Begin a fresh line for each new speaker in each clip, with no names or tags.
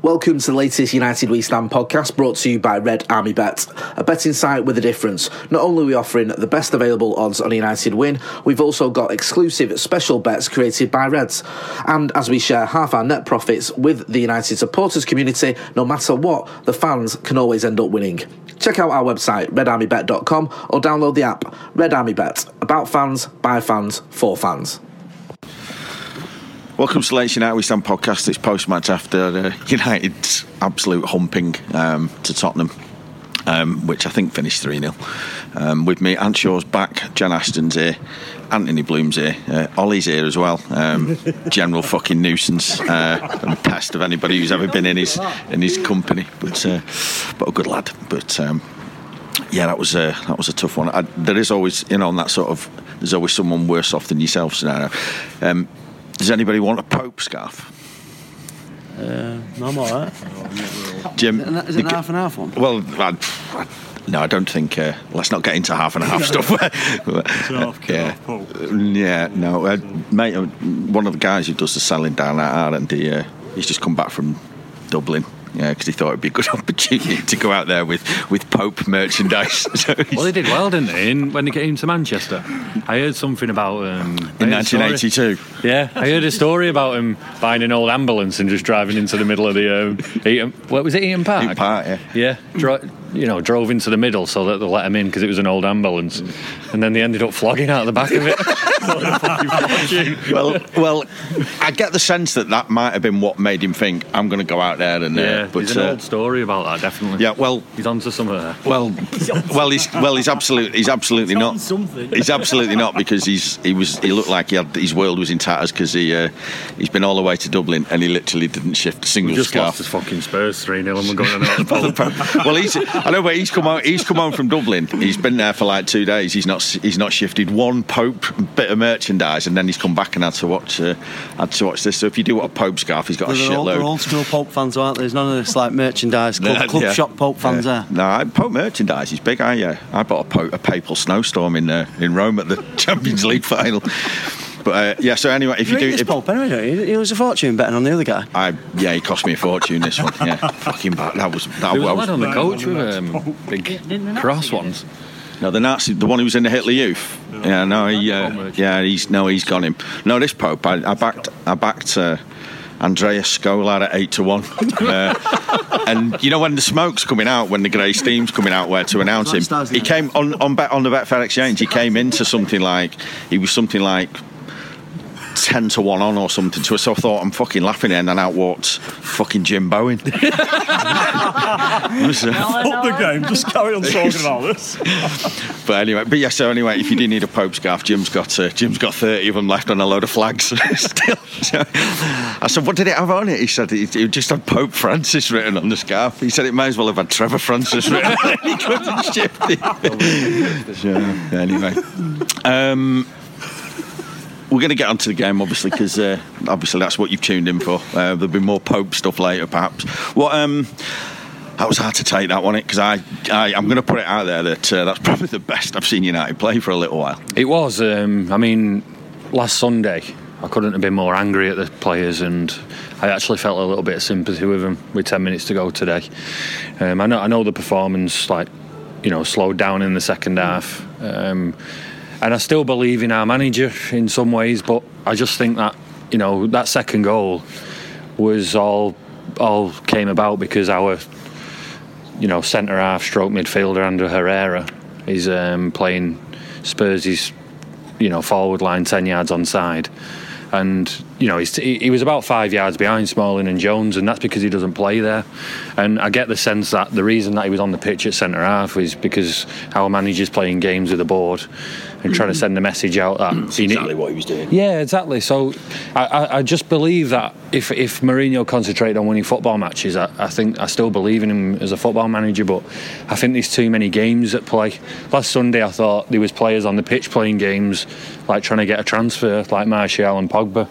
Welcome to the latest United We Stand podcast brought to you by Red Army Bet, a betting site with a difference. Not only are we offering the best available odds on a United win, we've also got exclusive special bets created by Reds. And as we share half our net profits with the United supporters community, no matter what, the fans can always end up winning. Check out our website, redarmybet.com, or download the app Red Army Bet, about fans, by fans, for fans.
Welcome to Leeds United We Stand podcast. It's post match after uh, United's absolute humping um, to Tottenham, um, which I think finished 3 0. Um, with me, Ant Shaw's back, Jan Ashton's here, Anthony Bloom's here, uh, Ollie's here as well. Um, general fucking nuisance uh, and pest of anybody who's ever been in his in his company, but uh, but a good lad. But um, yeah, that was a that was a tough one. I, there is always, you know, on that sort of, there's always someone worse off than yourself scenario. Um, does anybody want a Pope scarf?
Uh, no, I'm all right.
Jim,
Is it an half and half one?
Well, I, I, no, I don't think. Uh, let's not get into half and half stuff. half yeah, yeah, no, uh, mate. uh, One of the guys who does the selling down at Ireland, he, uh, he's just come back from Dublin. Yeah, because he thought it'd be a good opportunity to go out there with, with Pope merchandise. So
Well, they did well, didn't they? In, when they came to Manchester, I heard something about um,
in
heard a story-
1982.
Yeah, I heard a story about him buying an old ambulance and just driving into the middle of the um, Heaton. What was it, Heaton Park?
Heaton Park, yeah.
Yeah, dro- you know, drove into the middle so that they let him in because it was an old ambulance, and then they ended up flogging out the back of it.
Well, well, I get the sense that that might have been what made him think I'm going to go out there and. Uh,
yeah,
but
there's an
uh,
old story about that, definitely.
yeah, well,
he's onto something there.
Well, well, he's well, he's absolutely, he's absolutely
He's
not.
something.
He's absolutely not because he's he was he looked like he had his world was in tatters because he uh, he's been all the way to Dublin and he literally didn't shift a single
We just
scarf.
lost his fucking Spurs 3 0 and we're going another Pope.
well, he's I know, but he's come out. He's come home from Dublin. He's been there for like two days. He's not he's not shifted one Pope bit of merchandise, and then he's come back and had to watch uh, had to watch this. So if you do want a Pope scarf, he's got a
old, they're old school Pope fans, aren't there? There's none of this like merchandise, club,
Yeah,
club
yeah.
shop Pope fans
Yeah.
there.
No, I- Pope merchandise is big. I uh, I bought a, po- a papal snowstorm in uh, in Rome at the Champions League final. But uh, yeah, so anyway, if
You
you do,
this
if,
Pope anyway, don't? He was a fortune betting on the other guy.
I yeah, he cost me a fortune. This one, yeah, fucking bad. That was that
There was a
was
on the coach with um, big cross ones.
no the Nazi, the one who was in the Hitler Youth. Yeah, no, he, uh, yeah, he's no, he's got him. No, this Pope, I, I backed, I backed. Uh, Andrea Scola at eight to one, uh, and you know when the smoke's coming out, when the grey steam's coming out, where to announce him, he came on on bet on the Betfair exchange. He came into something like he was something like ten to one on or something. to So I thought I'm fucking laughing, and then out walked fucking Jim Bowen. It was,
Fuck the game. Just carry on talking about this.
But anyway, but yeah. So anyway, if you do need a Pope scarf, Jim's got uh, Jim's got thirty of them left on a load of flags. Still, So I said, "What did it have on it?" He said, "It, it just had Pope Francis written on the scarf." He said, "It may as well have had Trevor Francis written." on it. he couldn't shift it. so anyway, um, we're going to get onto the game, obviously, because uh, obviously that's what you've tuned in for. Uh, there'll be more Pope stuff later, perhaps. What? Um, that was hard to take that one, because I, I, I'm going to put it out there that uh, that's probably the best I've seen United play for a little while.
It was. Um, I mean, last Sunday, I couldn't have been more angry at the players, and I actually felt a little bit of sympathy with them with ten minutes to go today. Um, I know, I know the performance, like you know, slowed down in the second half, um, and I still believe in our manager in some ways, but I just think that you know that second goal was all all came about because our you know, centre half, stroke midfielder Ander Herrera is um, playing Spurs' you know forward line ten yards onside, and you know he's, he, he was about five yards behind Smalling and Jones, and that's because he doesn't play there. And I get the sense that the reason that he was on the pitch at centre half is because our manager's playing games with the board and trying to mm. send a message out that need-
Exactly what he was doing.
yeah, exactly. So I, I, I just believe that if if Mourinho concentrated on winning football matches, I, I think I still believe in him as a football manager. But I think there's too many games at play. Last Sunday, I thought there was players on the pitch playing games, like trying to get a transfer, like Martial and Pogba.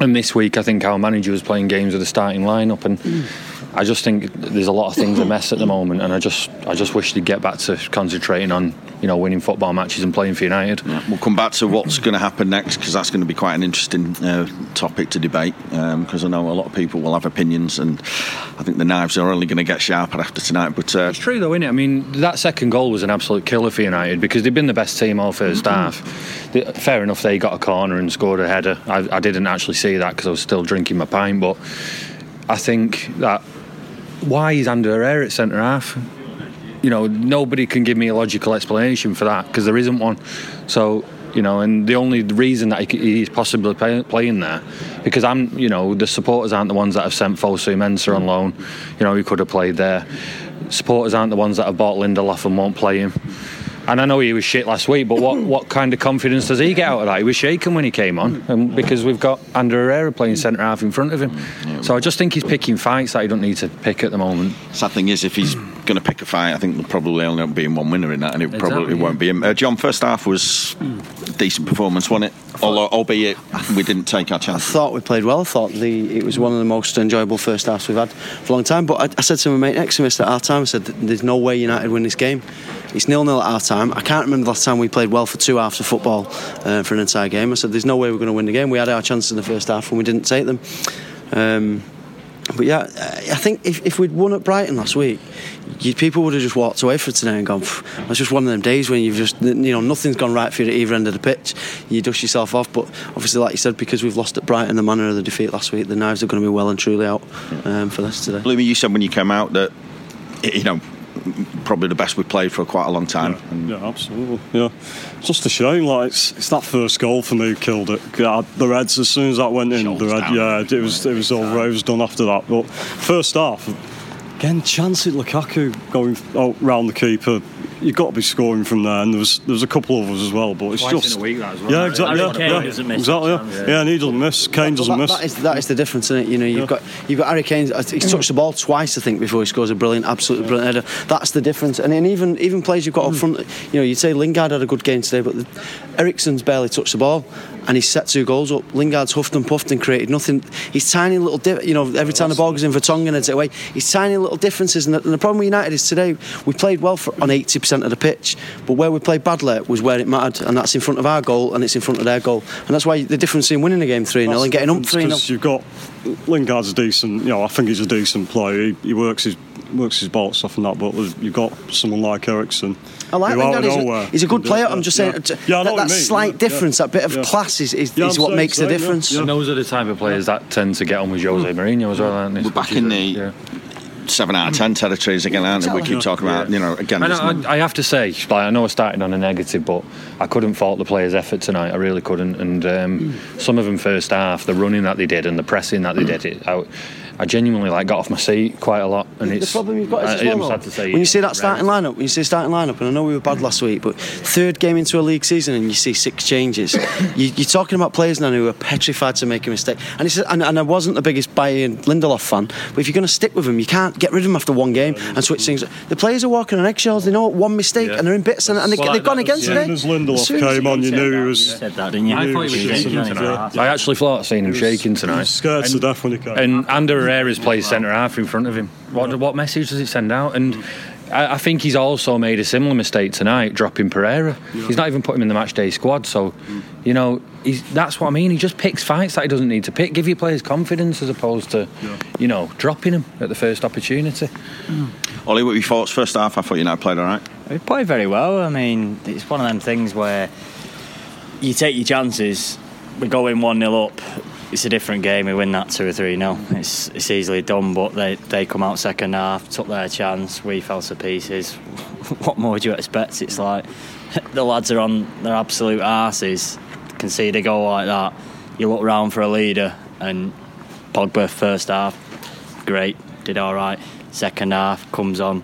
And this week, I think our manager was playing games with the starting lineup, and I just think there's a lot of things a mess at the moment. And I just I just wish they'd get back to concentrating on you know, winning football matches and playing for United.
We'll come back to what's going to happen next because that's going to be quite an interesting uh, topic to debate. Because I know a lot of people will have opinions, and I think the knives are only going to get sharper after tonight. But uh,
It's true though, isn't it? I mean, that second goal was an absolute killer for United because they've been the best team all 1st half. The- Fair enough, they got a corner and scored a header. I, I didn't actually see that because I was still drinking my pint, but I think that why is Ander Herrera at centre half? You know, nobody can give me a logical explanation for that because there isn't one. So, you know, and the only reason that he he's possibly play, playing there, because I'm, you know, the supporters aren't the ones that have sent Fosu Mensah on loan. You know, he could have played there. Supporters aren't the ones that have bought Lindelof and won't play him. And I know he was shit last week, but what, what kind of confidence does he get out of that? He was shaken when he came on, and because we've got Ander Herrera playing centre half in front of him. So I just think he's picking fights that he don't need to pick at the moment.
sad thing is, if he's going to pick a fight, I think there'll probably only end up being one winner in that, and it probably
Exactly,
won't be him. Uh, John, first half was a decent performance, wasn't it? Although, albeit we didn't take our chance.
I
chance.
thought we played well. I thought the it was one of the most enjoyable first halves we've had for a long time. But I, I said to my mate next to me at half time, I said, "There's no way United win this game. It's nil nil at half time. I can't remember the last time we played well for two halves of football uh, for an entire game. I said, "There's no way we're going to win the game. We had our chances in the first half and we didn't take them." Um, but yeah, I think if, if we'd won at Brighton last week, you, people would have just walked away from today and gone, "Pff, that's just one of them days when you've just, you know, nothing's gone right for you at either end of the pitch. You dust yourself off. But obviously, like you said, because we've lost at Brighton, the manner of the defeat last week, the knives are going to be well and truly out um, for this today.
Bloomy, you said when you came out that, you know, probably the best we've played for quite a long time. And
Yeah, absolutely. Yeah, it's just a shame. Like it's, it's that first goal for me killed it. Yeah, the Reds as soon as that went in, the
Shoulders
Red.
down.
Yeah, it was it was over. It was done after that. But first half, again, chance at Lukaku going out round the keeper. You've got to be scoring from there, and there was there was a couple of us as well. But it's
Twice in
just
a week, that as well.
yeah, exactly. Yeah,
Kane
yeah,
doesn't miss
exactly.
that
Yeah.
chance.
yeah, and he doesn't miss. Kane doesn't
Well,
miss.
that, that, is, that is the difference, isn't it? You know, you've
Yeah.
got you've got Harry Kane. Uh, he's touched the ball twice, I think, before he scores a brilliant, absolutely brilliant header. That's the difference. And then even even players you've got up hmm. front, you know, you'd say Lingard had a good game today, but the, Eriksen's barely touched the ball, and he set two goals up. Lingard's huffed and puffed and created nothing. He's tiny little, di- you know, every time the ball goes in for Tongan and away, he's tiny little differences. And the, and the problem with United is today we played well for, on 80% of the pitch, but where we played badly was where it mattered, and that's in front of our goal and it's in front of their goal, and that's why the difference in winning the game three 0 and getting up three 0
because you've got Lingard's a decent. You know, I think he's a decent player. He, he works his works his bolts off and that. But you've got someone like Eriksen.
I like
who out
He's a, he's a good player.
it.
I'm just saying
Yeah, I
that,
know
that
what mean.
slight
Yeah,
difference,
yeah.
that bit of
Yeah.
class is, is,
Yeah,
is what
saying
makes the
so, yeah,
difference.
yeah.
And those are the type of players that tend to get on with Jose Mourinho as well, aren't they?
We're back in the
Yeah.
seven out of ten territories again, aren't we? We keep talking about, you know, again.
I,
there's
know,
no-
I, I have to say, like, I know I started on a negative, but I couldn't fault the players' effort tonight. I really couldn't. And um, some of them first half, the running that they did and the pressing that they did, it, I, I genuinely like got off my seat quite a lot. And
The
it's
problem you've got is
I,
well,
I'm
though,
sad to say,
when you see that starting
rare.
lineup, when you see starting lineup, and I know we were bad last week, but third game into a league season and you see six changes, you, you're talking about players now who are petrified to make a mistake. And, it's, and, and I wasn't the biggest Bayern Lindelof fan, but if you're going to stick with him, you can't get rid of him after one game and switch things. The players are walking on eggshells. They know one mistake and they're in bits, and, and they,
Well,
they've gone
that
against
was-
it.
As soon as Lindelof
As soon as
came on, you knew he was
said that, didn't you?
I thought he was shaking tonight. I actually thought I seen him shaking tonight.
scared to
And-
death when he came.
And Ander Herrera's plays centre half in front of him. What what message does it send out? And I, I think he's also made a similar mistake tonight, dropping Pereira. He's not even put him in the match day squad. So, you know, he's, that's what I mean. He just picks fights that he doesn't need to pick. Give your players confidence as opposed to, you know, dropping them at the first opportunity.
Ollie, what were your thoughts first half? I thought you United played all right.
We played very well. I mean, it's one of them things where you take your chances. We go in 1 0 up. It's a different game. We win that 2 or 3 nil. It's, it's easily done, but they, they come out second half, took their chance. We fell to pieces. what more do you expect? It's like the lads are on their absolute arses, concede a goal like that. You look round for a leader, and Pogba, first half, great, did all right. Second half, comes on,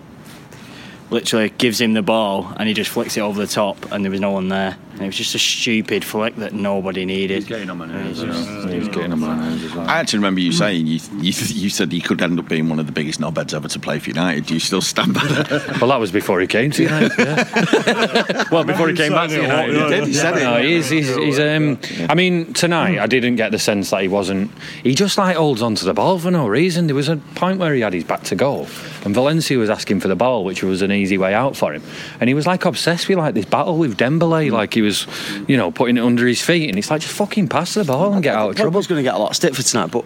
literally gives him the ball and he just flicks it over the top and there was no one there it was just a stupid flick that nobody needed.
He's getting on my nerves.
He's just-
you know. He's getting on my nerves as well.
I actually remember you saying you, you you said he could end up being one of the biggest knobheads ever to play for United. Do you still stand by that?
Well, that was before he came to United. Yeah. well, before he came back to
saying it a
United,
yeah.
He said it.
No, he's, he's, he's um. I mean, tonight I didn't get the sense that he wasn't. He just like holds onto the ball for no reason. There was a point where he had his back to goal, and Valencia was asking for the ball, which was an easy way out for him. And he was like obsessed with like this battle with Dembele, like he was, you know, putting it under his feet. And it's like just fucking pass the ball and get out of trouble.
Trouble's going to get a lot of stick for tonight, but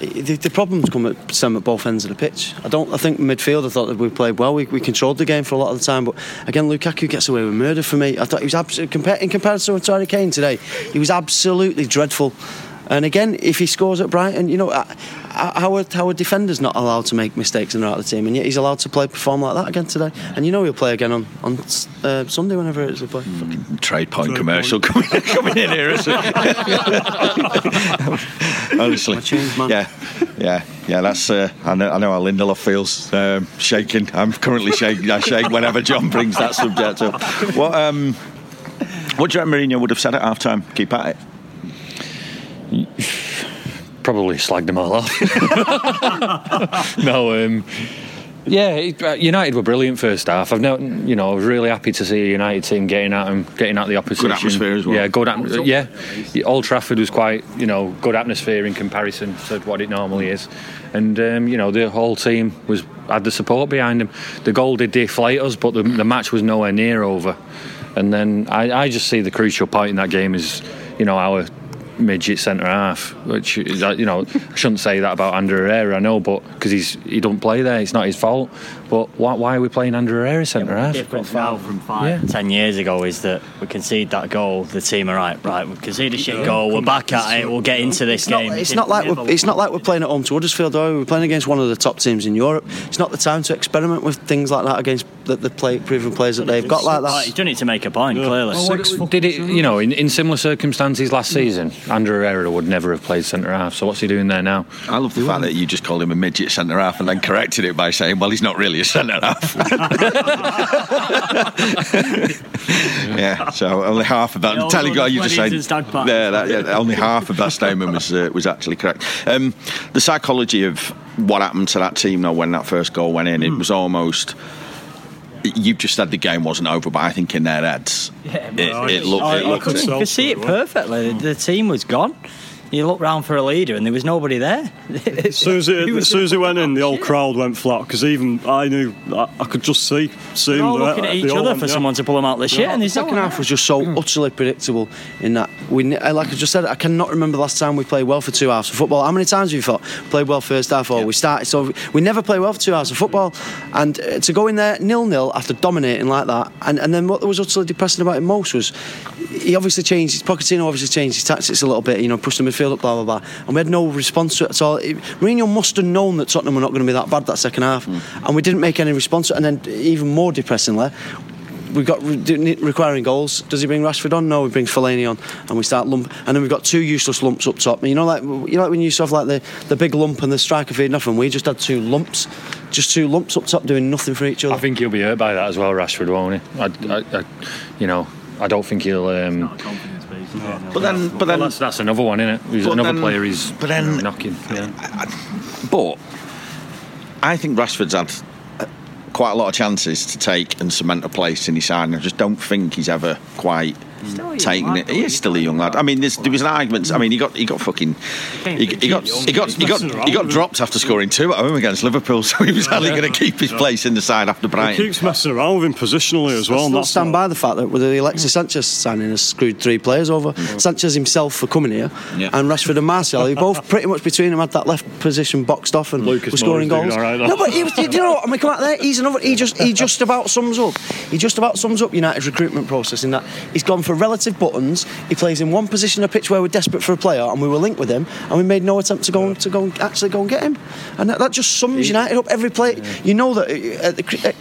the, the problems come at some at both ends of the pitch. I don't. I think midfield. I thought that we played well. We, we controlled the game for a lot of the time, but again, Lukaku gets away with murder for me. I thought he was absolutely in comparison with Harry Kane today. He was absolutely dreadful. And again, if he scores at Brighton, you know, uh, uh, how are, how are defenders not allowed to make mistakes and they're out of the team, and yet he's allowed to play perform like that again today? And you know he'll play again on on uh, Sunday whenever it is they play.
Trade point commercial coming, coming in here, isn't it? Honestly,
change, man.
yeah, yeah, yeah. That's uh, I know. I know how Lindelof feels. Um, shaking. I'm currently shaking. I shake whenever John brings that subject up. What um, what do you reckon Mourinho would have said at half time? Keep at it.
Probably slagged them all off. no, um, yeah, uh, United were brilliant first half. I've no, you know, I was really happy to see a United team getting at them, getting at the opposition.
Good atmosphere as well.
Yeah, good atmosphere. Yeah, Old Trafford was quite, you know, good atmosphere in comparison to what it normally is, and um, you know the whole team was had the support behind them. The goal did deflate us, but the, the match was nowhere near over. And then I, I just see the crucial point in that game is, you know, our midget centre half, which uh, you know, I shouldn't say that about Ander Herrera, I know, but because he's he don't play there, it's not his fault. But why, why are we playing Ander Herrera centre half?
difference now from five,
Yeah.
ten years ago is that we concede that goal. The team are right, right. We concede a shit goal. We're back at it. We'll get into this
It's not,
game.
it's not like we're, it's not like we're playing at home to Huddersfield. Are we? We're playing against one of the top teams in Europe. It's not the time to experiment with things like that against the, the play, proven players that they've got like
Right, he's
that.
done it to make a point. Clearly,
Did it, you know, in, in similar circumstances last season, Ander Herrera would never have played centre half. So what's he doing there now?
I love the fact that you just called him a midget centre half and then corrected it by saying, "Well, he's not really a centre half." yeah, so only half of that.
Yeah,
Tell you, you just
20s
said,
and stag parties.
yeah, that, yeah, only half of that statement was uh, was actually correct. Um, the psychology of what happened to that team, though, when that first goal went in, it was almost. You've just said the game wasn't over, but I think in their heads, it, it looked.
I-
it looked
could
it.
you
so
could see it perfectly. The, the team was gone. You look round for a leader, and there was nobody there.
As soon as it, as soon as it went in, the whole crowd went flat because even I knew I, I could just see see them.
all looking at each other
went,
for
yeah.
someone to pull them out of the shit, and
The second half was just so utterly predictable in that we, like I just said, I cannot remember the last time we played well for two halves of football. How many times have you thought played well first half or we started? So we never play well for two hours of football, and uh, to go in there nil nil after dominating like that, and, and then what was utterly depressing about it most was he obviously changed. His Pochettino obviously changed his tactics a little bit. You know, pushed the midfield up, blah blah blah, and we had no response to it at all. It, Mourinho must have known that Tottenham were not going to be that bad that second half, and we didn't make any response. to it. And then even more depressingly we've got re- requiring goals. Does he bring Rashford on? No, he brings Fellaini on, and we start lump. And then we've got two useless lumps up top. You know, like you know, like when you used to have like the, the big lump and the striker feed nothing. We just had two lumps, just two lumps up top doing nothing for each other.
I think he'll be hurt by that as well, Rashford, won't he? I, I, I, you know, I don't think he'll. Um,
But then, but
well,
then,
that's, that's another one, isn't it? He's another
then-
player he's
but then-
you know, knocking. Yeah.
But I think Rashford's had uh, quite a lot of chances to take and cement a place in his side, and I just don't think he's ever quite
still a young lad,
it. He is still a young lad. I mean, there's, there was an argument. I mean, he got he got fucking he, he got he got he got he got dropped after scoring two at home against Liverpool, so he was only going to keep his place in the side after
He keeps messing around with him positionally as well.
I
and
stand by the fact that with the Alexis Sanchez signing has screwed three players over. Sanchez himself for coming here, and Rashford and Martial, who both pretty much between them had that left position boxed off and
Lucas
were scoring goals.
all right,
no, but he, you know what? I'm gonna come out there. He's another. He just he just about sums up. He just about sums up United's recruitment process in that he's gone for relative buttons. He plays in one position of pitch where we're desperate for a player, and we were linked with him, and we made no attempt to go and, to go and actually go and get him. And that, that just sums United up every play. You know that uh, at the. at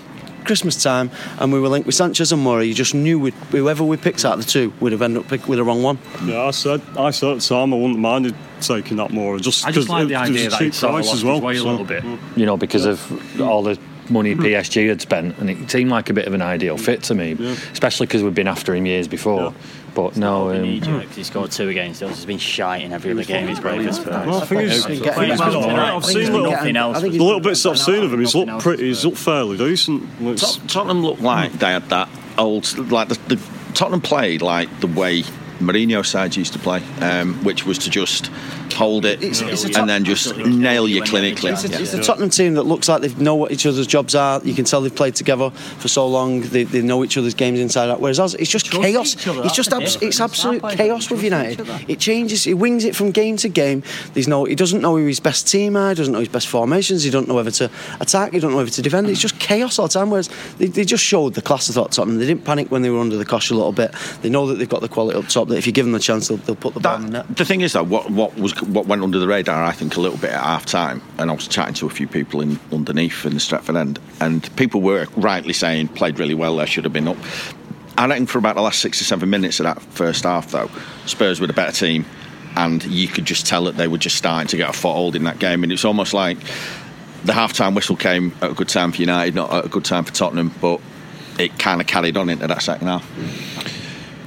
Christmas time, and we were linked with Sanchez and Moura. You just knew we'd, whoever we picked out of the two would have ended up pick with the wrong one.
Yeah, I said I said at the time I wouldn't mind it taking that more. Just
I just
'cause
like
it-
the idea
a
that
cheap
it's sort of
price
lost
as well.
his way a little bit, you know, because of all the money PSG had spent, and it seemed like a bit of an ideal fit to me, especially because we've been after him years before. But no,
in
um,
Egypt, 'cause he scored two against us. He's been shy in every other game he's played for Spurs.
Well, I think he's,
He's
I
getting-
think he's been
he's.
I've seen little,
nothing else.
The little bits I've seen of him. He's looked pretty. He's looked fairly decent.
Tot- Tottenham looked like they had that old, like the, the Tottenham played like the way Mourinho sides used to play, um, which was to just hold it
It's- it's
and
top-
then just nail you
When they have a
clinically.
It's, a, it's a Tottenham team that looks like they know what each other's jobs are. You can tell they've played together for so long. They, they know each other's games inside out. Whereas us, it's just
Trust
chaos.
other,
It's just abs- it's absolute chaos with United. It changes. It wings it from game to game. There's no. He doesn't know who his best team are. He doesn't know his best formations. He don't know whether to attack. He don't know whether to defend. It's just chaos all the time. Whereas they, they just showed the class of Tottenham. They didn't panic when they were under the cosh a little bit. They know that they've got the quality up top. That if you give them the chance, they'll, they'll put the ball in the net.
The thing is, though, what what was what went under the radar, I think, a little bit at half time, and I was chatting to a few people in underneath in the Stretford end, and people were rightly saying played really well. There should have been up. I reckon for about the last six or seven minutes of that first half, though, Spurs were the better team, and you could just tell that they were just starting to get a foothold in that game, and it's almost like the half-time whistle came at a good time for United, not at a good time for Tottenham, but it kind of carried on into that second half.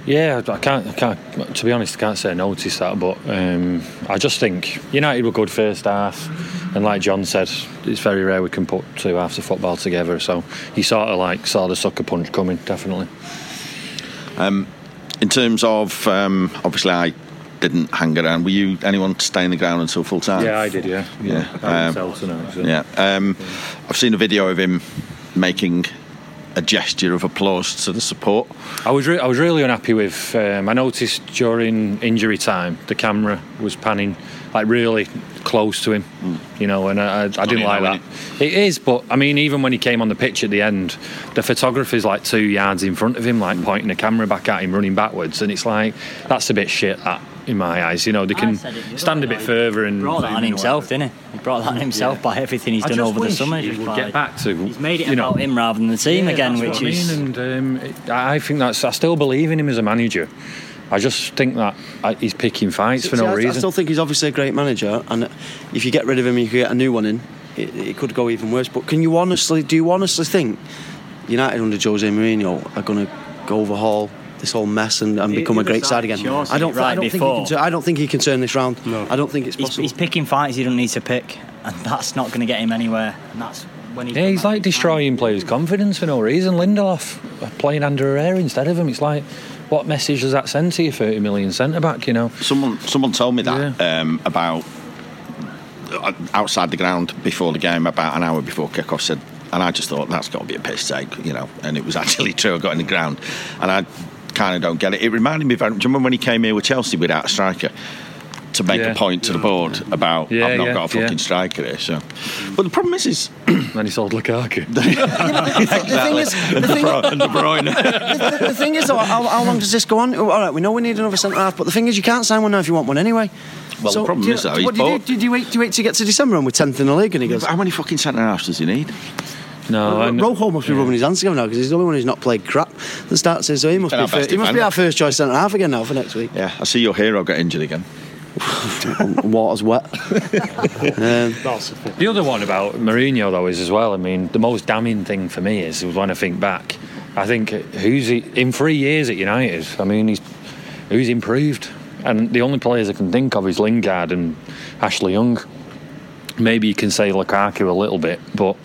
Yeah, I can't, I can't. To be honest, I can't say I noticed that, but um, I just think United were good first half, and like John said, it's very rare we can put two halves of football together. So he sort of like saw the sucker punch coming, definitely.
In terms of, um, obviously, I didn't hang around. Were you anyone to stay in the ground until full time?
Yeah, I did. Yeah,
Yeah,
I
um,
tonight, so.
Yeah. Um, I've seen a video of him making a gesture of applause to the support.
I was re- I was really unhappy with. Um, I noticed during injury time the camera was panning like really close to him, you know, and I, I, I didn't like
though,
that. It is, but I mean, even when he came on the pitch at the end, the photographer's like two yards in front of him, like pointing the camera back at him, running backwards, and it's like that's a bit shit. That in my eyes, you know, they can
said it the other
stand a bit
like,
further and
He brought that on
zoom in or
himself,
whatever.
didn't he? He brought that on himself by everything he's
I
done over the summer.
he
just
would get back to,
He's made it
you know,
about him rather than the team
Yeah,
again,
that's
which
what
is.
I mean, and um, I think that's. I still believe in him as a manager. I just think that uh, he's picking fights for no
I, I
reason.
still think he's obviously a great manager, and if you get rid of him, you could get a new one in. It, it could go even worse. But can you honestly, do you honestly think United under Jose Mourinho are going to go overhaul this whole mess and, and
The
become a great side
side,
again?
Chelsea
I don't.
right
I don't think he can. Turn, I don't think he can turn this round.
No.
I don't think it's
He's,
possible.
he's picking fights he don't need to pick, and that's not going to get him anywhere. And that's when he's
Yeah, he's like destroying players' confidence for no reason. Lindelof playing Ander Herrera instead of him. It's like, what message does that send to your 30 million centre back, you know?
Someone someone told me that um, about uh, outside the ground before the game, about an hour before kickoff. Said, and I just thought that's got to be a piss take, you know. And it was actually true. I got in the ground, and I kind of don't get it. It reminded me of. Do you remember when he came here with Chelsea without a striker? To make
Yeah.
a point to the board about
Yeah,
I've not
yeah,
got a fucking
yeah.
striker here. So, but the problem is, is
Then he sold Lukaku.
the thing is, the thing,
and De Bruyne.
the, the thing is, how, how long does this go on? All right, we know we need another centre half, but the thing is, you can't sign one now if you want one anyway.
Well, the problem
you,
is, though,
what
he's
do you, do?
bought-
Do you, do you wait? Do you wait to get to December and we're tenth in the league? And he goes,
How many fucking centre halves does he need?
No, I kn-
Rojo must be rubbing his hands together now because he's the only one who's not played crap. The start says so he must
Been
be
our
fir- he must be our first choice centre half again now for next week.
Yeah, I see your hero got injured again.
Water's wet. um,
the
The other one about Mourinho, though, is as well. I mean, the most damning thing for me is when I think back. I think who's he in three years at United? I mean, he's who's improved, and the only players I can think of is Lingard and Ashley Young. Maybe you can say Lukaku a little bit, but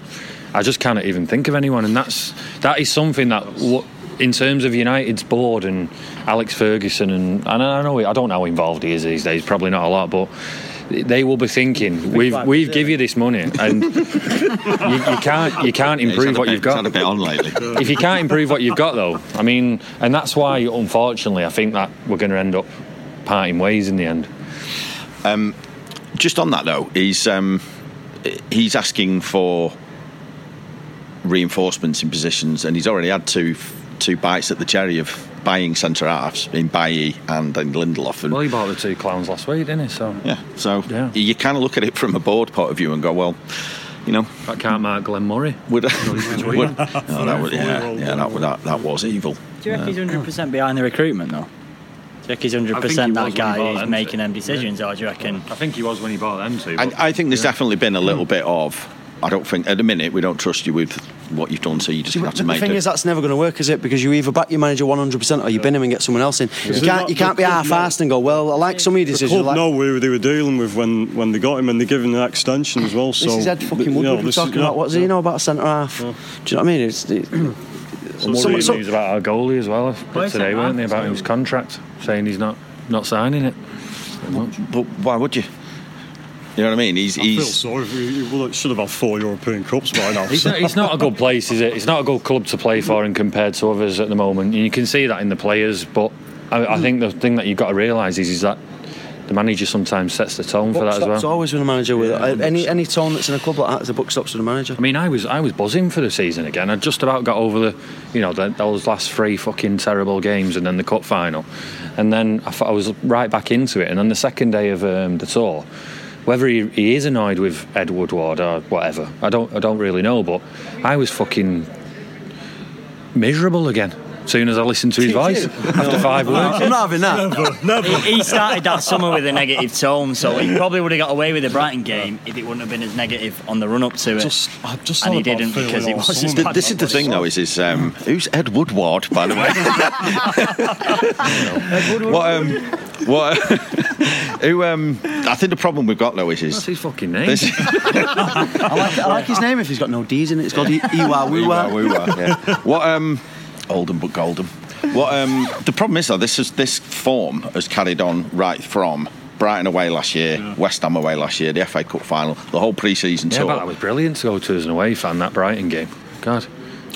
I just cannot even think of anyone, and that's that is something that. w- In terms of United's board and Alex Ferguson and, and I know I don't know how involved he is these days, probably not a lot, but they will be thinking we've
quite
we've
reserved.
give you this money and you, you can't you can't improve
had a
what
bit-
you've got.
a bit on lately.
If you can't improve what you've got, though, I mean, and that's why, unfortunately, I think that we're going to end up parting ways in the end.
Just on that though, he's um, he's asking for reinforcements in positions, and he's already had two two bites at the cherry of buying centre halves in Bailly and in Lindelof. And,
Well, he bought the two clowns last week, didn't he? So
yeah, so
Yeah.
you kind of look at it from a board point of view and go, well, you know,
that can't mark Glenn Murray.
would, would oh, that was yeah, yeah, that, was- that, that was evil.
Do you reckon he's hundred percent behind the recruitment though? Do you reckon he's hundred percent that
was when he
guy
bought
who's making them decisions, or do you reckon?
I think he was when he bought them two.
I, I think there's definitely been a little mm. bit of I don't think at the minute we don't trust you with what you've done, so you just have to make.
the thing
it.
is, that's never going to work, is it? Because you either back your manager 100% or you bin him and get someone else in. You can't, you can't be half-assed and go, well, I like some of your
The
decisions.
club
like,
know who they were dealing with when, when they got him, and they're giving an extension as well. So
this is Ed fucking
you know,
Woodward we're
this is-
talking about. What does he know about a centre half? Do you know what I mean? It's, it,
And
some-
worried
some-
news about our goalie as well today, weren't they? About his contract, saying he's not not signing it.
But why would you? You know what I mean? He's
I feel
he's
sorry. For you. Well, it should have had four European Cups by now.
It's not, it's not a good place, is it? It's not a good club to play for, and compared to others at the moment. And you can see that in the players. But I, I think the thing that you've got to realise is, is that the manager sometimes sets the tone for
buck
that as
stops
well.
always with a manager. With any any tone that's in a club like that is a buck stops with a manager.
I mean, I was I was buzzing for the season again. I just about got over the, you know, the, those last three fucking terrible games and then the cup final, and then I thought I was right back into it. And then the second day of um, the tour, whether he, he is annoyed with Ed Woodward or whatever, I don't I don't really know. But I was fucking miserable again. As soon as I listened to his voice after five words.
I'm not having that.
He, he started that summer with a negative tone, so he probably would have got away with the Brighton game if it wouldn't have been as negative on the run up to it.
Just, I just
And he didn't because it was
summer.
his
this is the thing though. Is is um, who's Ed Woodward by the way? what um what who um I think the problem we've got though is
That's
is
his fucking name.
this.
I like, I like his name if he's got no D's in it. It's called Iwa
Woo-wah, yeah. What um Oldham but Golden. What um the problem is though this is this form has carried on right from Brighton away last year, West Ham away last year, the FA Cup final, the whole pre-season
yeah,
tour.
but that was brilliant to go to as an away fan. That Brighton game, God,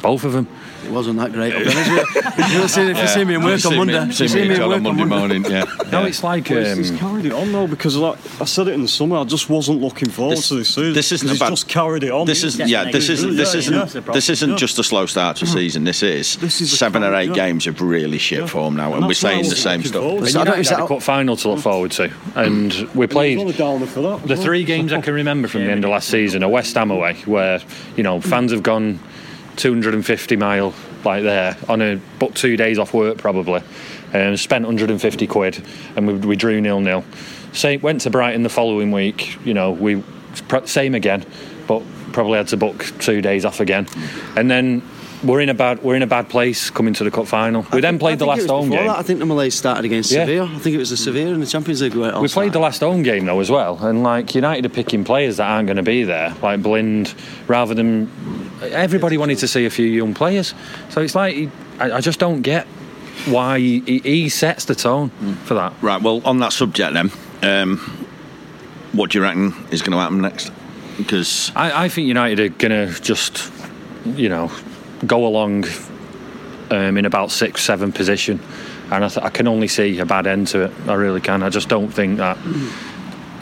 both of them.
It wasn't that great. I'll be honest with you. You'll see if you see me in work
See
on
me-
Monday.
See
You
me,
in
in
work
on Monday morning. Yeah.
No, it's like
Well, it's-
um,
he's carried it on though because like I said it in the summer, I just wasn't looking forward
This-
to this season.
this isn't
He's
about-
just carried it on.
This is
Definitely
yeah. This isn't this isn't
yeah.
That's the problem.
this isn't just a slow start to the season. This is
This is
seven or eight games of really shit form now, and,
And
we're
that's
saying the same
looking
stuff.
forward
I don't-
United
is
had
that-
a cup final to look forward to, and we
It was on
played
a downer for that.
the three games I can remember from the end of last season are West Ham away, where you know fans have gone 250 mile like there on a booked two days off work probably, um, and spent 150 quid, and we, we drew nil nil. Same went to Brighton the following week. You know we same again, but probably had to book two days off again, and then. We're in a bad we're in a bad place coming to the cup final. We then
I
played the
think
last home game.
That. I think the Malays started against
Yeah.
Sevilla. I think it was the Sevilla in the Champions League. All
We played the last home game though as well, and like United are picking players that aren't going to be there, like Blind, rather than everybody wanted to see a few young players. So it's like he- I, I just don't get why he, he sets the tone for that.
Right. Well, on that subject then, um, what do you reckon is going to happen next? Because
I, I think United are going to just, you know, go along um, in about six, seven position, and I, th- I can only see a bad end to it. I really can. I just don't think that.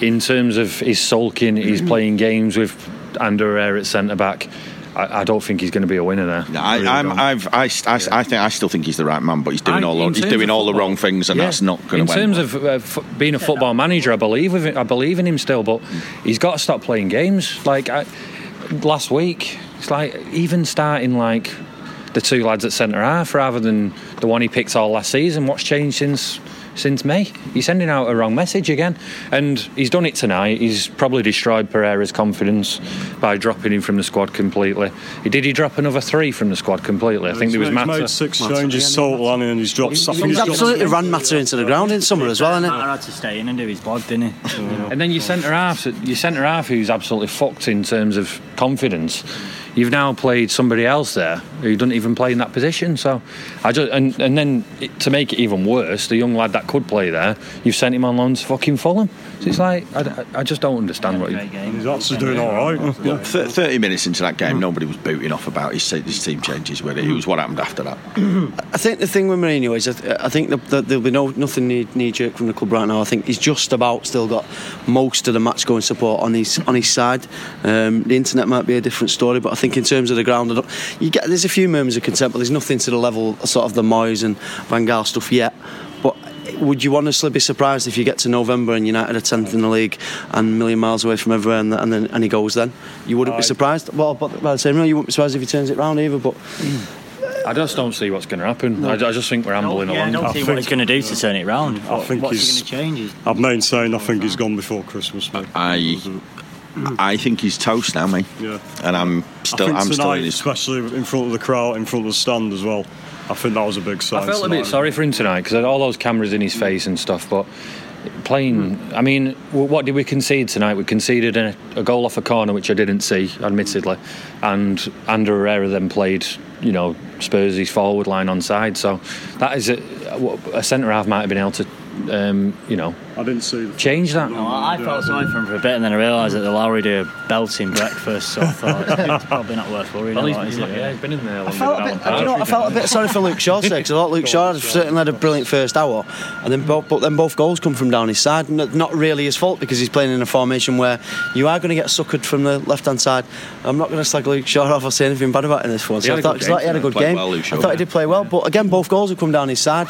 In terms of his sulking, he's playing games with Ander Herrera at centre back. I, I don't think he's going to be a winner there.
I,
really
I'm. I've, I, I, I think I still think he's the right man, but he's doing
I-
all the, he's doing
of
all the wrong things, and
Yeah.
that's not going to.
In
to.
terms of uh, f- being a football manager, I believe with it. I believe in him still, but he's got to stop playing games. Like I, last week, it's like even starting like the two lads at centre half rather than the one he picked all last season. What's changed since? Since May, he's sending out a wrong message again, and he's done it tonight. He's probably destroyed Pereira's confidence by dropping him from the squad completely. He did he drop another three from the squad completely? I think there was
he's made six changes total, hasn't and he's dropped. I think
He's
dropped-
absolutely ran Mata into the ground in summer as well, isn't it?
I had to stay in and do his bod, didn't he?
And then your centre half, your centre half, who's absolutely fucked in terms of confidence. You've now played somebody else there who doesn't even play in that position. So, I just and and then it, to make it even worse, the young lad that could play there, you've sent him on loan to fucking Fulham. So it's like I, I just don't understand what.
Great
You,
game.
He's actually doing all right. Yeah.
Th- Thirty minutes into that game, nobody was booting off about his, his team changes. With it, it was what happened after that.
I think the thing with Mourinho is, I, th- I think that, that there'll be no nothing knee, knee jerk from the club right now. I think he's just about still got most of the match going support on his on his side. Um, the internet might be a different story, but I think in terms of the ground, I you get there's a few murmurs of contempt, but there's nothing to the level of sort of the Moyes and Van Gaal stuff yet. But would you honestly be surprised if you get to November and United are tenth in the league and a million miles away from everywhere, and, and then and he goes then? You wouldn't be surprised. Well, but by the same no, you wouldn't be surprised if he turns it round either. But
I just don't see what's going to happen. I, I just think we're ambling
yeah, I don't
I
see
think-
what he's going to do to turn it round.
I
What-
think
What's
he's-
he going to change?
I've maintained I think he's gone before Christmas. Mate.
I I think he's toast now, mate.
Yeah.
And I'm
I
still,
think
I'm still in his.
especially in front of the crowd, in front of the stand as well. I think that was a big sign.
I felt a bit sorry for him tonight because all those cameras in his face and stuff. But playing, hmm. I mean, what did we concede tonight? We conceded a, a goal off a corner, which I didn't see, admittedly, and Ander Herrera then played, you know, Spurs' forward line on side. So that is a, a centre half might have been able to, um, you know,
I didn't see. The
change that.
Well, I felt sorry for him for a bit, and then I realised that the Lowry did a belting breakfast, so I thought it's probably not worth worrying
Well,
about.
he's,
is it,
yeah, he's been in there.
I felt, a bit, do you know, I felt a bit sorry for Luke Shaw today because I thought Luke Shaw certainly had a brilliant first hour, and then both, but then both goals come from down his side. N- Not really his fault because he's playing in a formation where you are going to get suckered from the left hand side. I'm not going to slag Luke Shaw off or say anything bad about him in this one.
He
So
had
thought,
good
'cause I thought he had a good game.
well, Luke
I thought he did play well, but again, both goals have come down his side.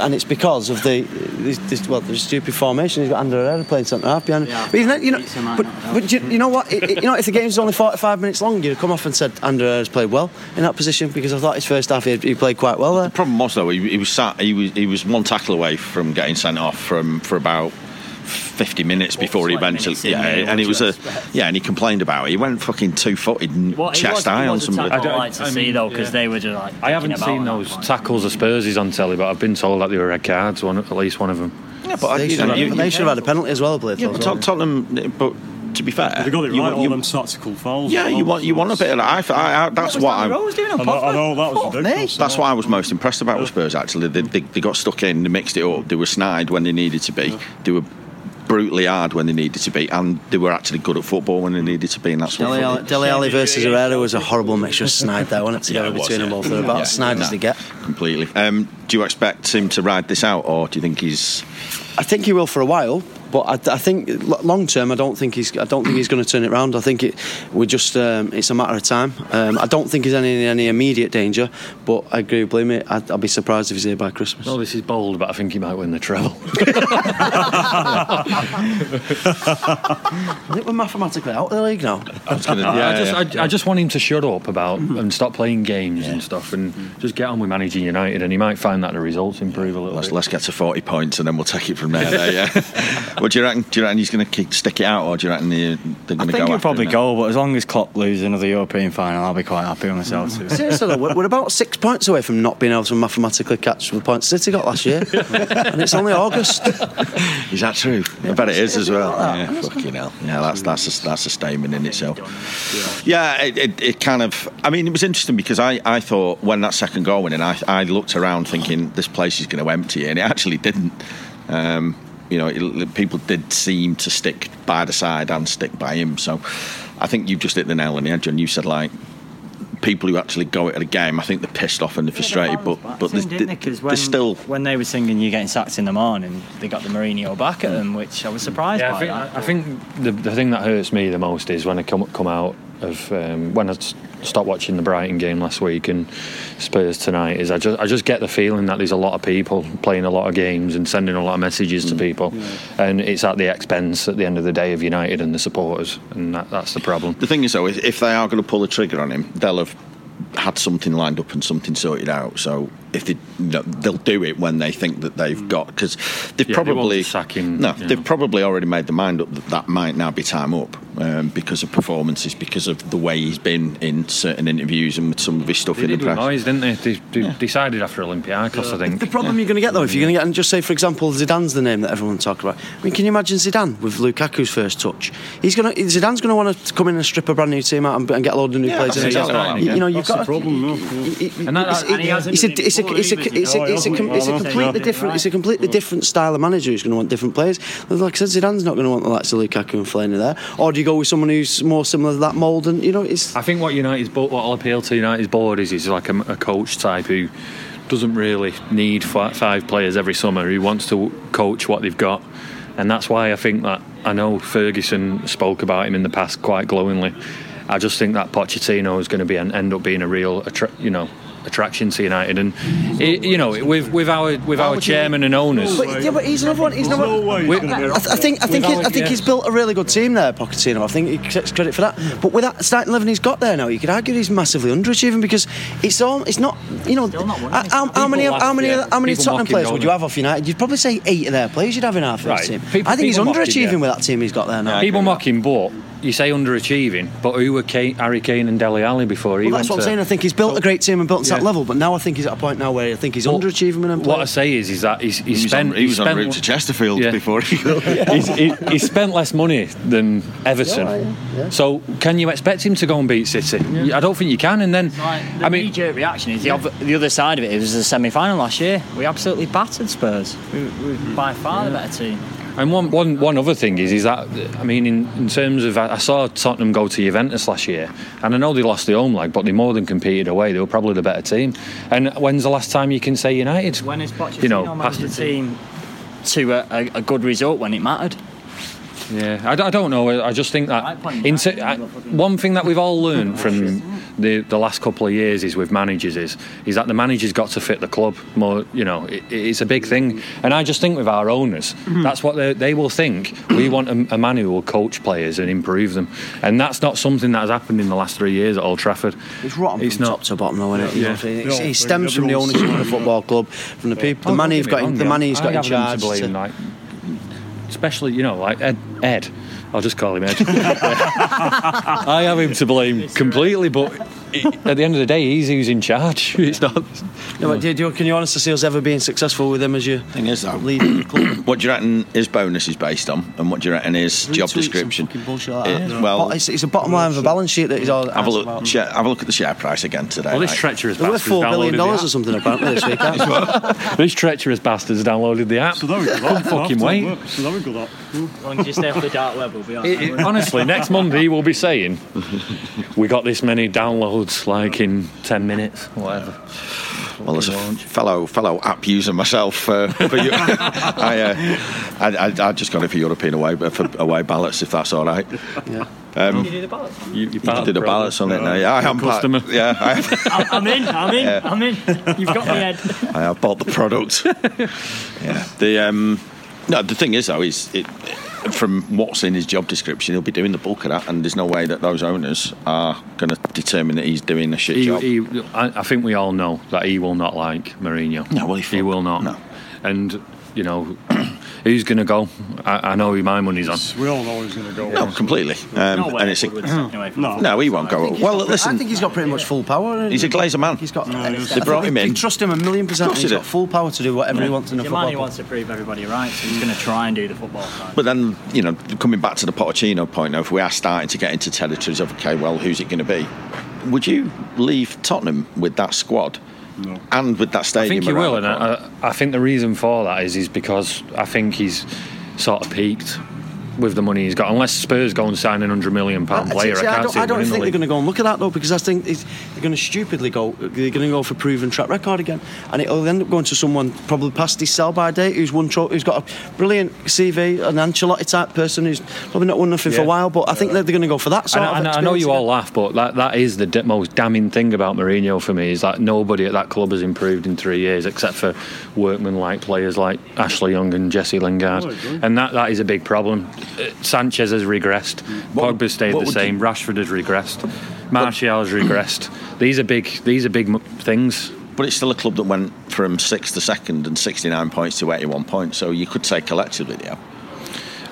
And it's because of the this, this, well, the stupid formation. He's got Ander Herrera playing centre half behind.
Yeah,
but even then, you know,
him
but, but you, you know what? It, it- you know, if the game's only 45 minutes long, you'd have come off and said Ander has played well in that position because I thought his first half he, he played quite well there.
The problem was though he, he was sat he was he was one tackle away from getting sent off from for about 50 minutes before he
20
eventually
minutes in
yeah
there,
and it was a yeah and he complained about it he went fucking two footed and
What, he
chest
was,
high on
was
somebody
I
I
don't-
like to
I
see
mean,
though because
yeah.
they were just like.
I haven't seen those
point.
tackles of Spurs on telly, but I've been told that they were red cards. One, at least one of them.
yeah but
They
you
should,
know,
have,
you-
they should have had a penalty as well, I believe.
yeah,
those,
but Tot- Tottenham but to be fair
They got it
you,
right.
want-
all
you-
them tactical fouls.
yeah you want you want a bit of that I, I, I, that's what I'm
Rose doing on
I know, I know that was
Fuck
ridiculous.
That's what I was most impressed about with Spurs. Actually, they, they, they got stuck in, they mixed it up. They were snide when they needed to be. They were brutally hard when they needed to be, and they were actually good at football when they needed to be. And that's what.
Dele Alli, Dele Alli versus Herrera was a horrible mixture of snide there, wasn't it? Together
Yeah, it was,
between them
yeah.
both. They're about
Yeah,
as snide
no,
as they get.
completely. Um, do you expect him to ride this out, or do you think he's?
I think he will for a while, but I, I think long term, I don't think he's. I don't think he's going to turn it around. I think it. We just. Um, it's a matter of time. Um, I don't think he's any in any immediate danger, but I agree with Blame it. I'd, I'd be surprised if he's here by Christmas.
No, this is bold, but I think he might win the treble.
I think we're mathematically out of the league now.
I was gonna,
I, just, I, I just want him to shut up about and stop playing games and stuff, and
Mm.
just get on with managing United, and he might find that the results improve a little
Let's,
bit.
let's get to 40 points and then we'll take it from there. there yeah. what do you reckon? Do you reckon he's going to stick it out or do you reckon they- they're going to go I
think he'll probably
him
go, but as long as Klopp loses another European final, I'll be quite happy with myself too.
Seriously though, we're, we're about six points away from not being able to mathematically catch the points City got last year, and it's only August.
Is that true? I bet it is as well. Yeah, fucking hell. Yeah, that's that's a, that's a statement in itself. Yeah, it, it, it kind of. I mean, it was interesting because I, I thought when that second goal went in, I I looked around thinking this place is going to empty, and it actually didn't. Um, you know, it, people did seem to stick by the side and stick by him. So, I think you just hit the nail on the head, John. You said like. People who actually go at a game, I think they're pissed off and they're frustrated, but but
Thing,
there's,
didn't
there's
when,
still
when they were singing "You Getting Sacked in the Morning," they got the Mourinho back at them, which I was surprised
Yeah,
by.
I think,
that.
I think the, the thing that hurts me the most is when I come come out of um, when I stopped watching the Brighton game last week and Spurs tonight is I just I just get the feeling that there's a lot of people playing a lot of games and sending a lot of messages to people, and it's at the expense at the end of the day of United and the supporters, and that, that's the problem.
The thing is, though, if if they are going to pull the trigger on him, they'll have had something lined up and something sorted out. So if they, you know, they'll do it when they think that they've got because they've
Yeah, they
probably
sack him,
no,
you
they've
know.
probably already made the mind up that that might now be time up um, because of performances, because of the way he's been in certain interviews and with some of his stuff
They
in the
did with
press.
Moyes, didn't they? They, they decided after Olympiacos, I think.
The problem you're going to get though, if you're going to get, and just say for example, Zidane's the name that everyone talk about. I mean, can you imagine Zidane with Lukaku's first touch? He's going to Zidane's going to want to come in and strip a brand new team out and, and get a load of new
Yeah,
players.
that's
in as well.
exactly
You, you know, you've
That's
got
the problem, no.
And that-
it's,
and he
hasn't
it's a, it's a,
before
it's a, it's a, it's a, it's a
I
completely different, it's a completely different style of manager who's going to want different players. Like I said, Zidane's not going to want the likes of Lukaku and Fellaini there. Or do you go with someone who's more similar to that mould? And you know, it's
I think what United's bo- what will appeal to United's board is is like a, a coach type who doesn't really need fi- five players every summer. He wants to coach what they've got, and that's why I think that I know Ferguson spoke about him in the past quite glowingly. I just think that Pochettino is going to be an, end up being a real, attra- you know, attraction to United, and it, you know, with with our with our chairman and owners.
But, yeah, but he's another one. He's another.
no way he's
We-
going to be
I, I think I think
Without-
he, I think he's built a really good team there, Pochettino. I think he gets credit for that. But with that starting eleven he's got there now, you could argue he's massively underachieving because it's all it's not you know
not winning,
how,
is
how, how many
People
how many
yeah.
how many
People
Tottenham players would you have off United? You'd probably say eight of their players you'd have in our first
Right.
team.
People-
I think he's
people mock him,
underachieving
yeah.
with that team he's got there now.
People mock him, but you say underachieving, but who were Kane, Harry Kane and Dele Alli before he
Well,
went
that's what I'm
to-
saying. I think he's built a great team and built to that level, but now I think he's at a point now where I think he's
Well,
underachieving with them
What I say is, is that he's, he's
He was,
spent.
on, he was
he's
en
spent,
route to Chesterfield
Yeah.
before he.
he's, he, he spent less money than Everton.
Yeah, yeah, yeah.
So can you expect him to go and beat City? I don't think you can. And then,
Like, the
I mean,
knee-jerk reaction is the, oth- the other side of it. It was the semi-final last year. We absolutely battered Spurs. We, we were by far the better team.
And one, one, one other thing is, is that I mean, in, in terms of, I saw Tottenham go to Juventus last year, and I know they lost the home leg, but they more than competed away. They were probably the better team. And when's the last time you can say United?
When is Pochettino
you know, past
the team to a, a, a good result when it mattered?
Yeah, I don't know. I just think that
point,
in
right.
t- I- one thing that we've all learned from the, the last couple of years is with managers is is that the manager's got to fit the club more. You know, it, it's a big thing, and I just think with our owners, mm-hmm. that's what they, they will think. We want a, a man who will coach players and improve them, and that's not something that has happened in the last three years at Old Trafford.
It's rotten
It's
from
not.
top to bottom, though, isn't it?
Yeah.
what I'm saying?
Yeah,
It's- it stems from the
everyone's-
ownership of the football club, from the people, the
Oh,
money
don't
you've got, in, the money he's got in charge.
To- like, especially, you know, like Ed. Ed. I'll just call him Ed. I have him to blame completely, but at the end of the day, he's who's in charge. It's not.
Yeah, but do you, do can you honestly see us ever being successful with him as your
Thing is, though,
leader of the club?
what do you reckon his bonus is based on, and what do you reckon his job description?
fucking bullshit like
It-
that.
well,
it's, it's a bottom line of a balance sheet that he's all
have a look.
about.
Share, have a look at the share price again today.
Well, this
mate.
treacherous
They're worth
bastard's
four billion dollars or something apparently this week. aren't they?
This treacherous bastard's downloaded the app.
So there we go.
Couldn't fucking wait.
So there we go. That.
Long as you stay off the dark web, we'll be all
It-
right.
it- honestly, next Monday we'll be saying, "We got this many downloads, like in ten minutes, whatever."
Well, as a fellow fellow app user myself, uh, for you, I, uh, I, I I just got it for European away for away ballots, if that's all right.
Yeah.
Um,
You do the ballots.
You, you
you did a ballots on it now. Yeah, I am part-
Customer.
Yeah, I have,
I'm in. I'm in.
Yeah.
I'm in. You've got me, Ed.
I have bought the product. yeah. The um, no, the thing is though, is it from what's in his job description, he'll be doing the bulk of that, and there's no way that those owners are going to determine that he's doing a shit
He,
job.
he, I, I think we all know that he will not like Mourinho.
No, well, he
he will not.
no.
And you know, who's going to go? I, I know who my money's on.
We all know he's going to go.
no, completely. Um,
No
and it's a,
Ed Woodward's taken away from
No.
no, he won't go. Well,
I
listen,
think he's got pretty much full power.
he's a Glazer man.
He's got.
They brought him in.
You trust him a million percent. He's got full power to do whatever he wants in a football.
Giovanni
club.
wants to prove everybody right, so he's going to try and do the football side.
But then, you know, coming back to the Pochettino point, now, if we are starting to get into territories of, okay, well, who's it going to be? Would you leave Tottenham with that squad
No.
and with that stadium, I
think he will, and? I, I think the reason for that is is because I think he's sort of peaked with the money he's got. Unless Spurs go and sign an hundred million pound
uh,
player,
see,
I
I
can't
don't,
see
I don't think
the
they're going to go and look at that though, because I think they're going to stupidly go. They're going to go for proven track record again, and it'll end up going to someone probably past his sell by date, who's won, tro- who's got a brilliant CV, an Ancelotti type person who's probably not won nothing for a while. But I think that they're going to go for that
I
sort of.
I know- I know you all laugh, but that, that is the d- most damning thing about Mourinho for me is that nobody at that club has improved in three years except for workman-like players like Ashley Young and Jesse Lingard,
Oh,
and that, that is a big problem. Sanchez has regressed,
What-
Pogba stayed the same, Rashford has regressed, Martial has regressed. These are big. These are big things.
But it's still a club that went from sixth to second and 69 points to 81 points. So you could say collectively, yeah.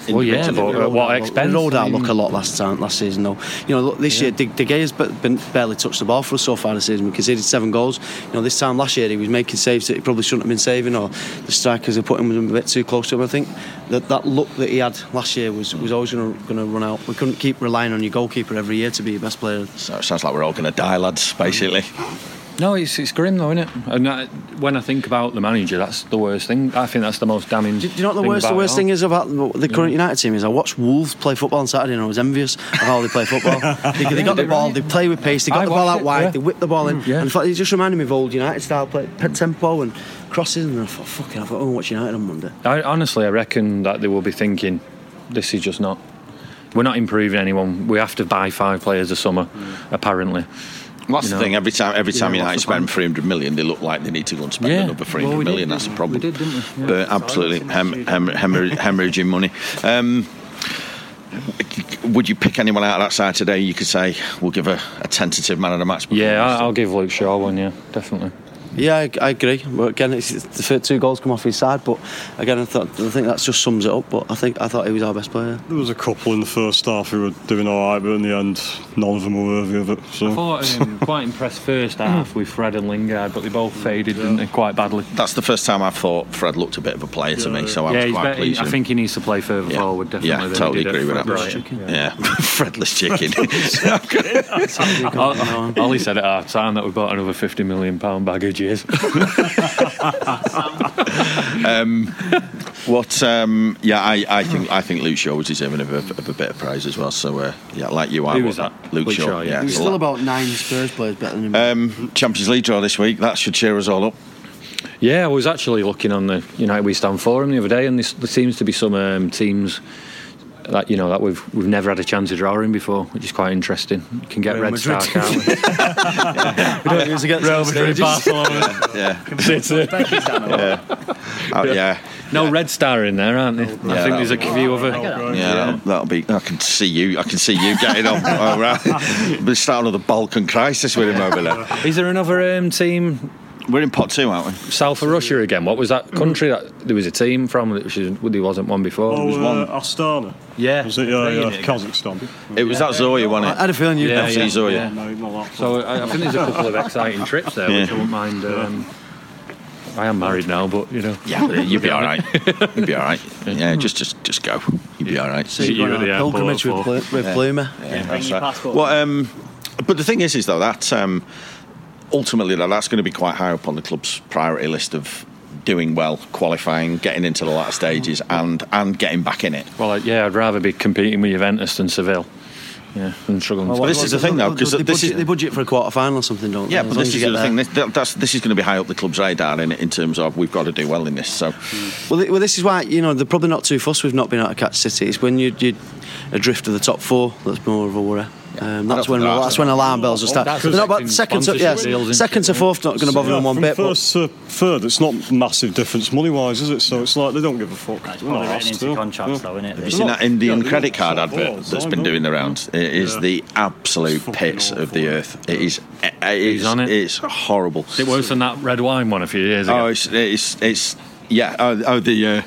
Well, yeah, but at uh, what expense?
They rolled
I
out
mean-
look a lot last time, last season though. You know, look, this year De, De Gea's be- been barely touched the ball for us so far this season. We conceded seven goals. You know, this time last year he was making saves that he probably shouldn't have been saving, or the strikers are putting him a bit too close to him. I think that that look that he had last year was was always going to run out. We couldn't keep relying on your goalkeeper every year to be your best player.
So it sounds like we're all going to die, lads, basically.
No, it's, it's grim though, isn't it? And I, when I think about the manager, that's the worst thing. I think that's the most damning.
Do, do you know what the worst the worst thing is about the current United team is? I watched Wolves play football on Saturday and I was envious of how they play football. they, they got the ball, they play with pace, they got
I
the ball out
it,
wide,
yeah.
they whip the ball in.
Mm, yeah.
And in fact, it just reminded me of old United style play, pet tempo and crosses. And I thought, fucking, I thought, oh, watch United on Monday.
I, honestly, I reckon that they will be thinking, this is just not. We're not improving anyone. We have to buy five players a summer, apparently.
Well, that's
You
the
know.
thing. Every time, every time United spend 300 million, they look like they need to go and spend
Yeah.
another 300
Well, we
million.
did,
That's the problem.
did? Yeah.
But absolutely hem, hem, hemorrh- hemorrhaging money. Um, would you pick anyone out of that side today? You could say we'll give a, a tentative man of the match.
Yeah,
performance.
I, I'll give Luke Shaw one. Yeah, definitely.
Yeah, I, I agree. But again, it's, it's the first two goals come off his side. But again, I, thought, I think that just sums it up. But I think I thought he was our best player.
There was a couple in the first half who were doing all right, but in the end, none of them were worthy of it. So.
I thought um, quite impressed first half with Fred and Lingard, but they both faded, didn't they, quite badly.
That's the first time I've thought Fred looked a bit of a player to me, so I
yeah,
was quite
better,
pleased.
I think he needs to play further
yeah.
forward, definitely.
Yeah,
than he
totally agree with that.
Brighton.
Yeah, Fredless chicken.
Ollie Ollie said at half time that we bought another fifty million pound bag of jizz.
what? Um, yeah, I, I think I think Luke Shaw was deserving of a, of a bit of praise as well. So uh, yeah, like you, I
Who
was
was
that. Luke,
Luke
Shaw.
Shaw, yeah.
yeah,
He was
it's
still
lot.
about nine Spurs players better than him.
Um, Champions League draw this week. That should cheer us all up.
yeah, I was actually looking on the United We Stand forum the other day, and this, there seems to be some um, teams that you know that we've we've never had a chance to draw in before, which is quite interesting. You can get
Real
Red Star,
Madrid.
can't we?
we don't use against
Real Madrid, Barcelona.
Yeah,
Uzbekistan or
yeah, uh, yeah.
No Red Star in there, aren't there? I think there's a few other.
Yeah, that'll, that'll be. I can see you. I can see you getting on. All right, we're starting another Balkan crisis with him over there.
Is there another um, team
We're in pot two, aren't we?
south of Russia again? What was that country that there was a team from? Which is, there wasn't one before.
Oh,
was
uh,
one-
Astana.
yeah,
Was it? Yeah,
Playing
yeah.
it.
Kazakhstan.
It was that Zorya,
I
wasn't it?
I had a feeling you.
Yeah,
FC
yeah,
Zorya.
yeah.
No, not that.
So I, I think there's a couple of exciting trips there, which I
Yeah.
wouldn't mind. Um, I am married now, but you know.
Yeah, you'll be all right. You'll be all right. Yeah, just just just go. You'll be all right.
See
you
you
at the
a pilgrimage with,
for-
Blu- with Bloomer.
Yeah,
Bring
that's
your
right.
passport.
Well, um, but the thing is, is though that um, ultimately though, that's going to be quite high up on the club's priority list of doing well, qualifying, getting into the latter stages, and and getting back in it.
Well, uh, yeah, I'd rather be competing with Juventus than Seville. Yeah, than struggling.
Well,
to
this is the thing, though,
because
this
budget,
is-
they budget for a quarter final or something, don't they?
Yeah, but this is the
get
thing. This, that's, this is going to be high up the club's radar in in terms of we've got to do well in this. So
Well, well, this is why you know they're probably not too fussed with not being out of catch City. It's when you you adrift of the top four that's more of a worry. Um, that's
don't
when
think
that's when alarm bells will start.
that's
They're not about
affecting
second to
sponsorship
yeah, second to fourth not going to bother
Yeah,
them one
from
bit. But
first to third, it's not massive difference money wise, is it? So it's like they don't give a fuck.
It's
not
probably written into contracts,
Yeah.
though, isn't it?
Have you seen that Indian
Yeah,
credit card
so
advert
bored,
that's
I
been doing the rounds? It is
Yeah.
the absolute
It's
pits of the earth. It is. It is.
on it.
It's horrible.
Is it worse than that red wine one a few years ago?
Oh, it's it's it's yeah. Oh, oh the uh,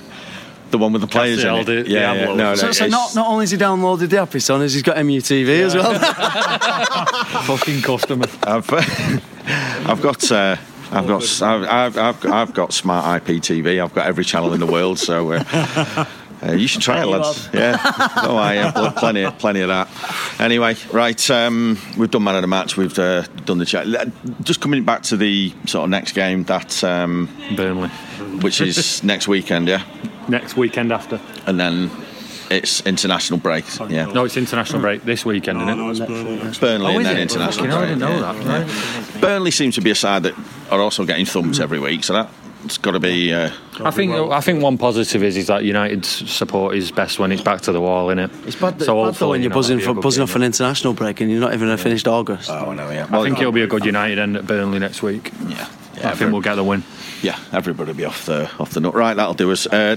the one with the players in
Castiel,
it. yeah, yeah. No, no,
so, so not not only has he downloaded the app, he's son, is he's got MUTV as well.
Fucking customer.
I've, I've got. Uh, I've got I've, I've, I've, I've got smart IPTV. I've got every channel in the world. So uh, uh, you should try it, lads. Yeah. Oh, I have pl- plenty, plenty of that. Anyway, right. Um, we've done man of the match. We've uh, done the chat. Just coming back to the sort of next game that um,
Burnley.
Which is next weekend, yeah,
Next weekend after.
and then it's international break. Yeah.
No, it's international break this weekend,
No,
isn't it?
no, it's Burnley next
Burnley
Oh,
and then
it?
international
Fucking hell, I
break.
didn't know
yeah.
that. Right.
Burnley seems to be a side that are also getting thumped every week, so that it's got to be. Uh,
I think I think one positive is is that United's support is best when it's back to the wall, isn't it?
It's bad, that,
So
bad though when
you
you're
know,
buzzing
that'll be a
for buzzing
game.
off an international break and you're not even a finished August.
oh, I know, yeah.
I think it'll be a good United end at Burnley next week.
Yeah.
I think we'll get the win.
Yeah, everybody will be off the off the nut. Right, that'll do us. Uh,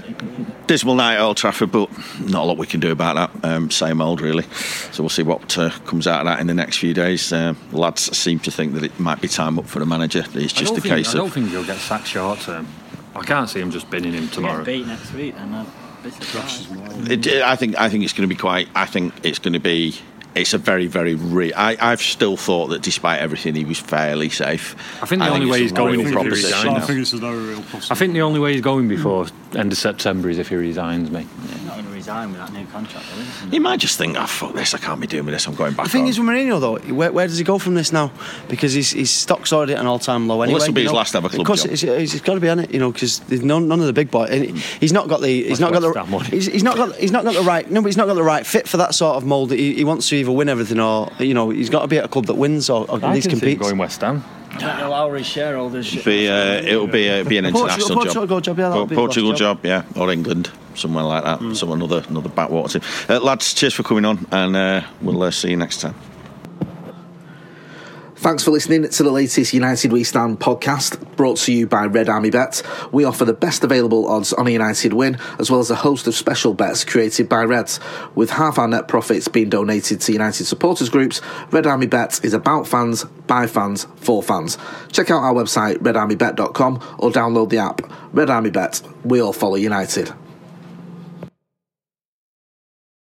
dismal night at Old Trafford, but not a lot we can do about that. Um, same old, really. So we'll see what uh, comes out of that in the next few days. Uh, lads seem to think that it might be time up for the manager. It's just a
think,
case
I don't
of.
think he'll get sacked short term. I can't see him just binning him tomorrow.
beat next week, then I'd be.
It, I think I think it's going to be quite. I think it's going to be. It's a very very. real. I, I've still thought that despite everything, he was fairly safe.
I think the only
it's
way he's going
real
is if he resigns.
I think it's a very real possibility.
I think the only way he's going before end of September is if he resigns, mate.
He's not going with that new contract, though, is he?
He might just think, "Oh fuck this! I can't be doing with this. I'm going back."
The thing
home."
is with Mourinho though, where, where does he go from this now? Because his, his stock's already at an all-time low anyway.
this will be his
know.
last ever club
Of course,
job.
it's, it's got to be on it, you know, because none, none of the big boys. and He's not got the. He's
That's
not got
West
the. He's, he's not got. He's not got the right. No, but he's not got the right fit for that sort of mould. He, he wants to either win everything or you know he's got to be at a club that wins or, or at least
can see him
competes.
going West Ham.
I don't know his shareholders should.
be uh, it'll be uh, be an international
Portugal
job.
job, yeah, that'll be
Portugal
job.
job. yeah, or England, somewhere like that. Some another another backwater team. Uh, lads, cheers for coming on, and uh, we'll uh, see you next time.
Thanks for listening to the latest United We Stand podcast brought to you by Red Army Bet. We offer the best available odds on a United win, as well as a host of special bets created by Reds. With half our net profits being donated to United supporters groups, Red Army Bet is about fans, by fans, for fans. Check out our website, redarmybet.com, or download the app. Red Army Bet, we all follow United.